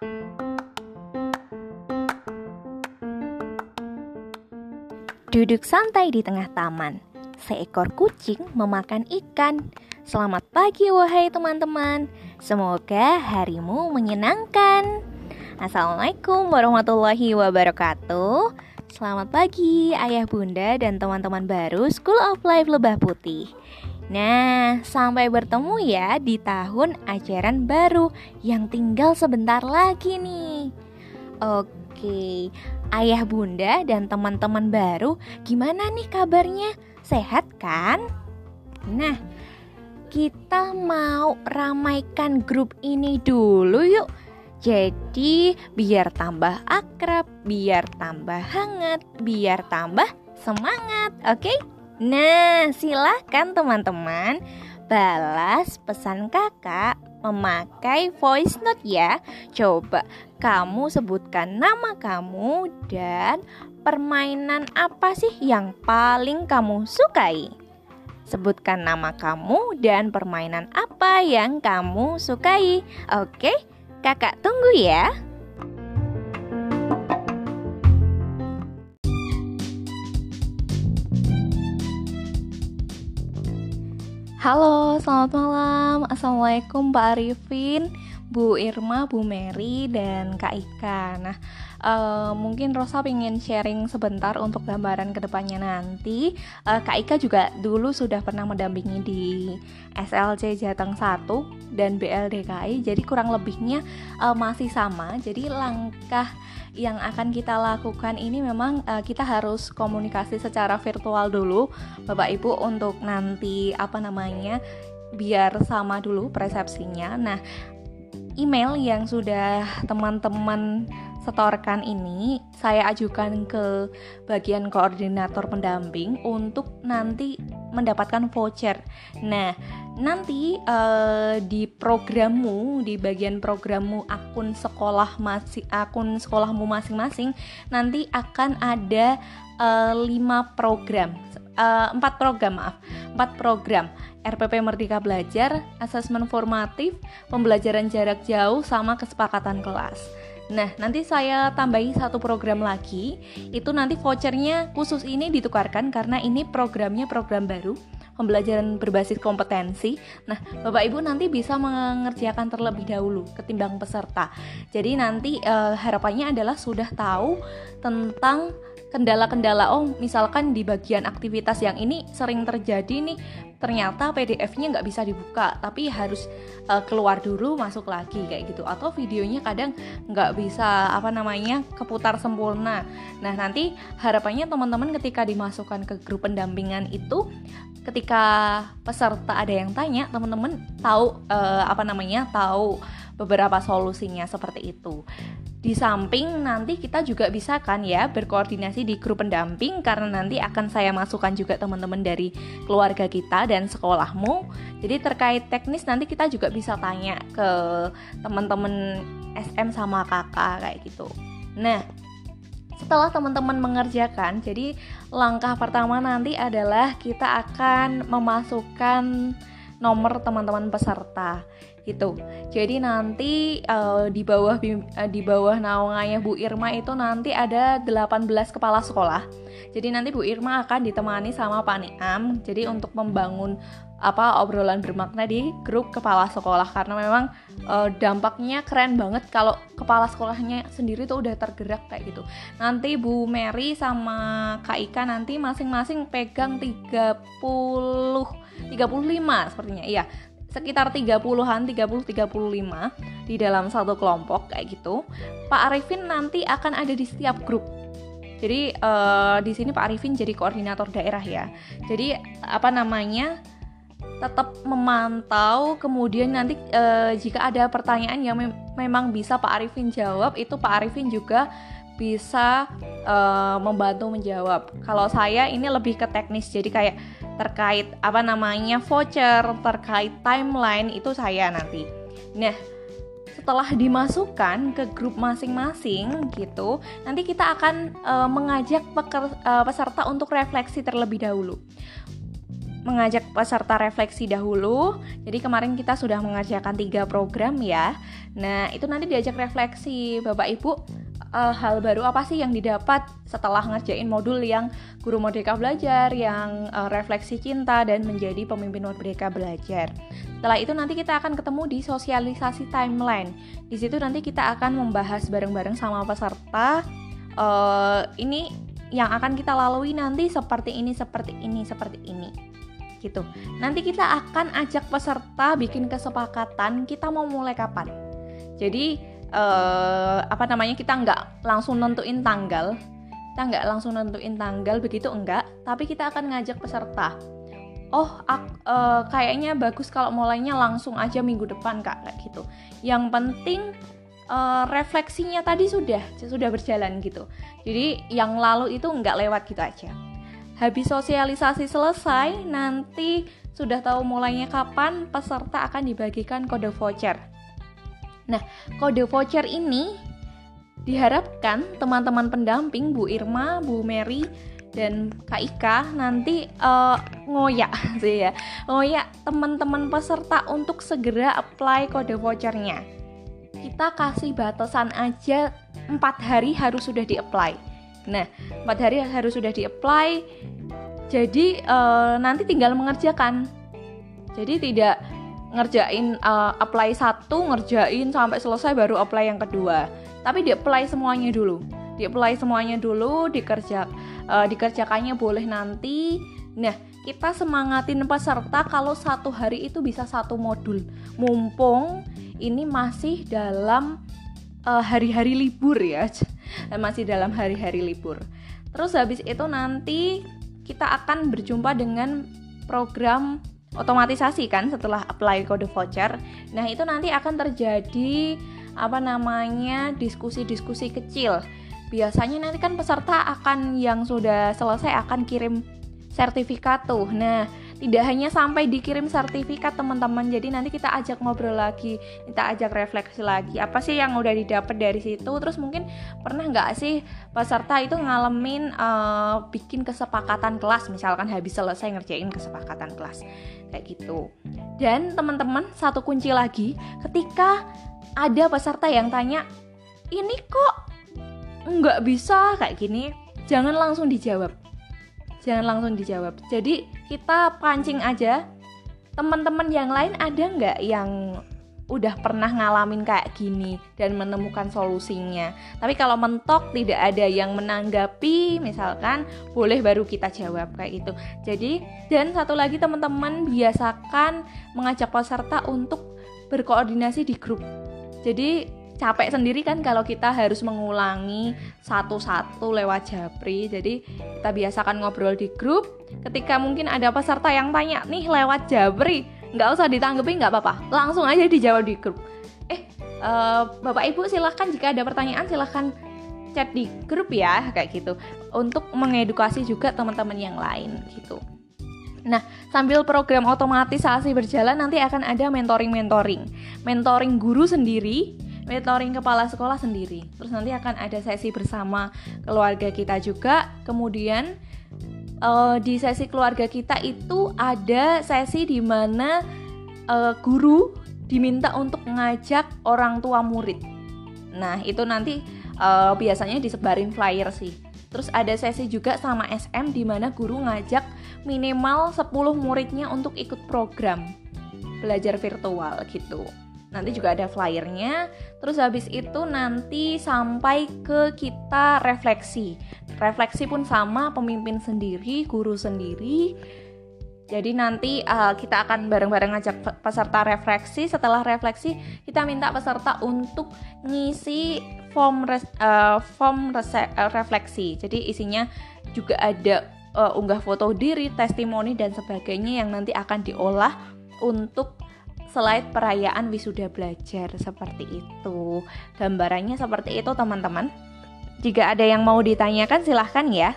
Duduk santai di tengah taman, seekor kucing memakan ikan. Selamat pagi, wahai teman-teman. Semoga harimu menyenangkan. Assalamualaikum warahmatullahi wabarakatuh. Selamat pagi, ayah, bunda, dan teman-teman baru School of Life Lebah Putih. Nah, sampai bertemu ya di tahun ajaran baru yang tinggal sebentar lagi nih. Oke. Ayah bunda dan teman-teman baru gimana nih kabarnya? Sehat kan? Nah, kita mau ramaikan grup ini dulu yuk Jadi biar tambah akrab, biar tambah hangat, biar tambah semangat Oke? Nah, silahkan teman-teman balas pesan kakak memakai voice note ya Coba kamu sebutkan nama kamu dan permainan apa sih yang paling kamu sukai. Sebutkan nama kamu dan permainan apa yang kamu sukai. Oke, kakak tunggu ya. Halo, selamat malam. Assalamualaikum Pak Arifin. Bu Irma, Bu Mary, dan Kak Ika. Nah, uh, mungkin Rosa ingin sharing sebentar untuk gambaran ke depannya nanti. Uh, Kak Ika juga dulu sudah pernah mendampingi di SLC Jateng 1 dan BLDKI, jadi kurang lebihnya uh, masih sama. Jadi langkah yang akan kita lakukan ini memang uh, kita harus komunikasi secara virtual dulu, Bapak Ibu, untuk nanti apa namanya biar sama dulu persepsinya. Nah, email yang sudah teman-teman setorkan ini saya ajukan ke bagian koordinator pendamping untuk nanti mendapatkan voucher. Nah, nanti uh, di programmu di bagian programmu akun sekolah masih akun sekolahmu masing-masing nanti akan ada uh, program uh, program maaf empat program RPP Merdeka Belajar, asesmen formatif, pembelajaran jarak jauh, sama kesepakatan kelas. Nah, nanti saya tambahi satu program lagi, itu nanti vouchernya khusus ini ditukarkan karena ini programnya program baru, pembelajaran berbasis kompetensi. Nah, Bapak Ibu nanti bisa mengerjakan terlebih dahulu ketimbang peserta. Jadi nanti eh, harapannya adalah sudah tahu tentang kendala-kendala oh misalkan di bagian aktivitas yang ini sering terjadi nih ternyata PDF-nya nggak bisa dibuka tapi harus uh, keluar dulu masuk lagi kayak gitu. Atau videonya kadang nggak bisa apa namanya keputar sempurna. Nah nanti harapannya teman-teman ketika dimasukkan ke grup pendampingan itu ketika peserta ada yang tanya teman-teman tahu uh, apa namanya tahu beberapa solusinya seperti itu di samping nanti kita juga bisa kan ya berkoordinasi di grup pendamping karena nanti akan saya masukkan juga teman-teman dari keluarga kita dan sekolahmu. Jadi terkait teknis nanti kita juga bisa tanya ke teman-teman SM sama kakak kayak gitu. Nah, setelah teman-teman mengerjakan, jadi langkah pertama nanti adalah kita akan memasukkan nomor teman-teman peserta gitu. Jadi nanti uh, di bawah uh, di bawah naungannya Bu Irma itu nanti ada 18 kepala sekolah. Jadi nanti Bu Irma akan ditemani sama Pak Niam. Jadi untuk membangun apa obrolan bermakna di grup kepala sekolah karena memang uh, dampaknya keren banget kalau kepala sekolahnya sendiri tuh udah tergerak kayak gitu. Nanti Bu Mary sama Kak Ika nanti masing-masing pegang 30 35 sepertinya. Iya, sekitar 30-an, 30 35 di dalam satu kelompok kayak gitu. Pak Arifin nanti akan ada di setiap grup. Jadi uh, di sini Pak Arifin jadi koordinator daerah ya. Jadi apa namanya? tetap memantau kemudian nanti uh, jika ada pertanyaan yang mem memang bisa Pak Arifin jawab itu Pak Arifin juga bisa uh, membantu menjawab. Kalau saya ini lebih ke teknis jadi kayak terkait apa namanya voucher, terkait timeline itu saya nanti. Nah, setelah dimasukkan ke grup masing-masing gitu, nanti kita akan e, mengajak peker, e, peserta untuk refleksi terlebih dahulu. mengajak peserta refleksi dahulu. Jadi kemarin kita sudah mengerjakan tiga program ya. Nah itu nanti diajak refleksi Bapak Ibu uh, hal baru apa sih yang didapat setelah ngerjain modul yang guru merdeka belajar, yang uh, refleksi cinta dan menjadi pemimpin merdeka belajar. Setelah itu nanti kita akan ketemu di sosialisasi timeline. Di situ nanti kita akan membahas bareng-bareng sama peserta uh, ini yang akan kita lalui nanti seperti ini, seperti ini, seperti ini gitu. Nanti kita akan ajak peserta bikin kesepakatan kita mau mulai kapan. Jadi uh, apa namanya kita nggak langsung nentuin tanggal, kita nggak langsung nentuin tanggal begitu enggak, tapi kita akan ngajak peserta. Oh, ak, uh, kayaknya bagus kalau mulainya langsung aja minggu depan kak kayak gitu. Yang penting uh, refleksinya tadi sudah sudah berjalan gitu. Jadi yang lalu itu nggak lewat gitu aja. Habis sosialisasi selesai, nanti sudah tahu mulainya kapan, peserta akan dibagikan kode voucher. Nah, kode voucher ini diharapkan teman-teman pendamping Bu Irma, Bu Mary, dan Kak Ika nanti uh, ngoyak sih ya ngoyak teman-teman peserta untuk segera apply kode vouchernya kita kasih batasan aja empat hari harus sudah di apply Nah, empat hari harus sudah di-apply. Jadi uh, nanti tinggal mengerjakan. Jadi tidak ngerjain uh, apply satu, ngerjain sampai selesai baru apply yang kedua. Tapi di-apply semuanya dulu. Di-apply semuanya dulu, dikerja uh, dikerjakannya boleh nanti. Nah, kita semangatin peserta kalau satu hari itu bisa satu modul. Mumpung ini masih dalam hari-hari uh, libur ya masih dalam hari-hari libur. Terus habis itu nanti kita akan berjumpa dengan program otomatisasi kan setelah apply kode voucher. Nah, itu nanti akan terjadi apa namanya diskusi-diskusi kecil. Biasanya nanti kan peserta akan yang sudah selesai akan kirim sertifikat tuh. Nah, tidak hanya sampai dikirim sertifikat teman-teman. Jadi nanti kita ajak ngobrol lagi kita ajak refleksi lagi. Apa sih yang udah didapat dari situ? Terus mungkin pernah nggak sih peserta itu ngalamin uh, bikin kesepakatan kelas? Misalkan habis selesai ngerjain kesepakatan kelas. Kayak gitu. Dan teman-teman satu kunci lagi ketika ada peserta yang tanya ini kok nggak bisa? Kayak gini jangan langsung dijawab. Jangan langsung dijawab. Jadi kita pancing aja teman-teman yang lain ada nggak yang udah pernah ngalamin kayak gini dan menemukan solusinya. Tapi kalau mentok tidak ada yang menanggapi, misalkan boleh baru kita jawab kayak gitu. Jadi dan satu lagi teman-teman biasakan mengajak peserta untuk berkoordinasi di grup. Jadi capek sendiri kan kalau kita harus mengulangi satu-satu lewat japri. Jadi kita biasakan ngobrol di grup. Ketika mungkin ada peserta yang tanya nih lewat japri nggak usah ditanggapi nggak apa-apa. Langsung aja dijawab di grup. Eh uh, bapak ibu silahkan jika ada pertanyaan silahkan chat di grup ya kayak gitu. Untuk mengedukasi juga teman-teman yang lain gitu. Nah, sambil program otomatisasi berjalan nanti akan ada mentoring-mentoring. Mentoring guru sendiri mentoring kepala sekolah sendiri. Terus nanti akan ada sesi bersama keluarga kita juga. Kemudian uh, di sesi keluarga kita itu ada sesi di mana uh, guru diminta untuk mengajak orang tua murid. Nah, itu nanti uh, biasanya disebarin flyer sih. Terus ada sesi juga sama SM di mana guru ngajak minimal 10 muridnya untuk ikut program belajar virtual gitu nanti juga ada flyernya terus habis itu nanti sampai ke kita refleksi refleksi pun sama pemimpin sendiri guru sendiri jadi nanti uh, kita akan bareng-bareng ngajak peserta refleksi. Setelah refleksi, kita minta peserta untuk ngisi form res, uh, form rese, uh, refleksi. Jadi isinya juga ada uh, unggah foto diri, testimoni dan sebagainya yang nanti akan diolah untuk slide perayaan wisuda belajar seperti itu. Gambarannya seperti itu teman-teman. Jika ada yang mau ditanyakan silahkan ya.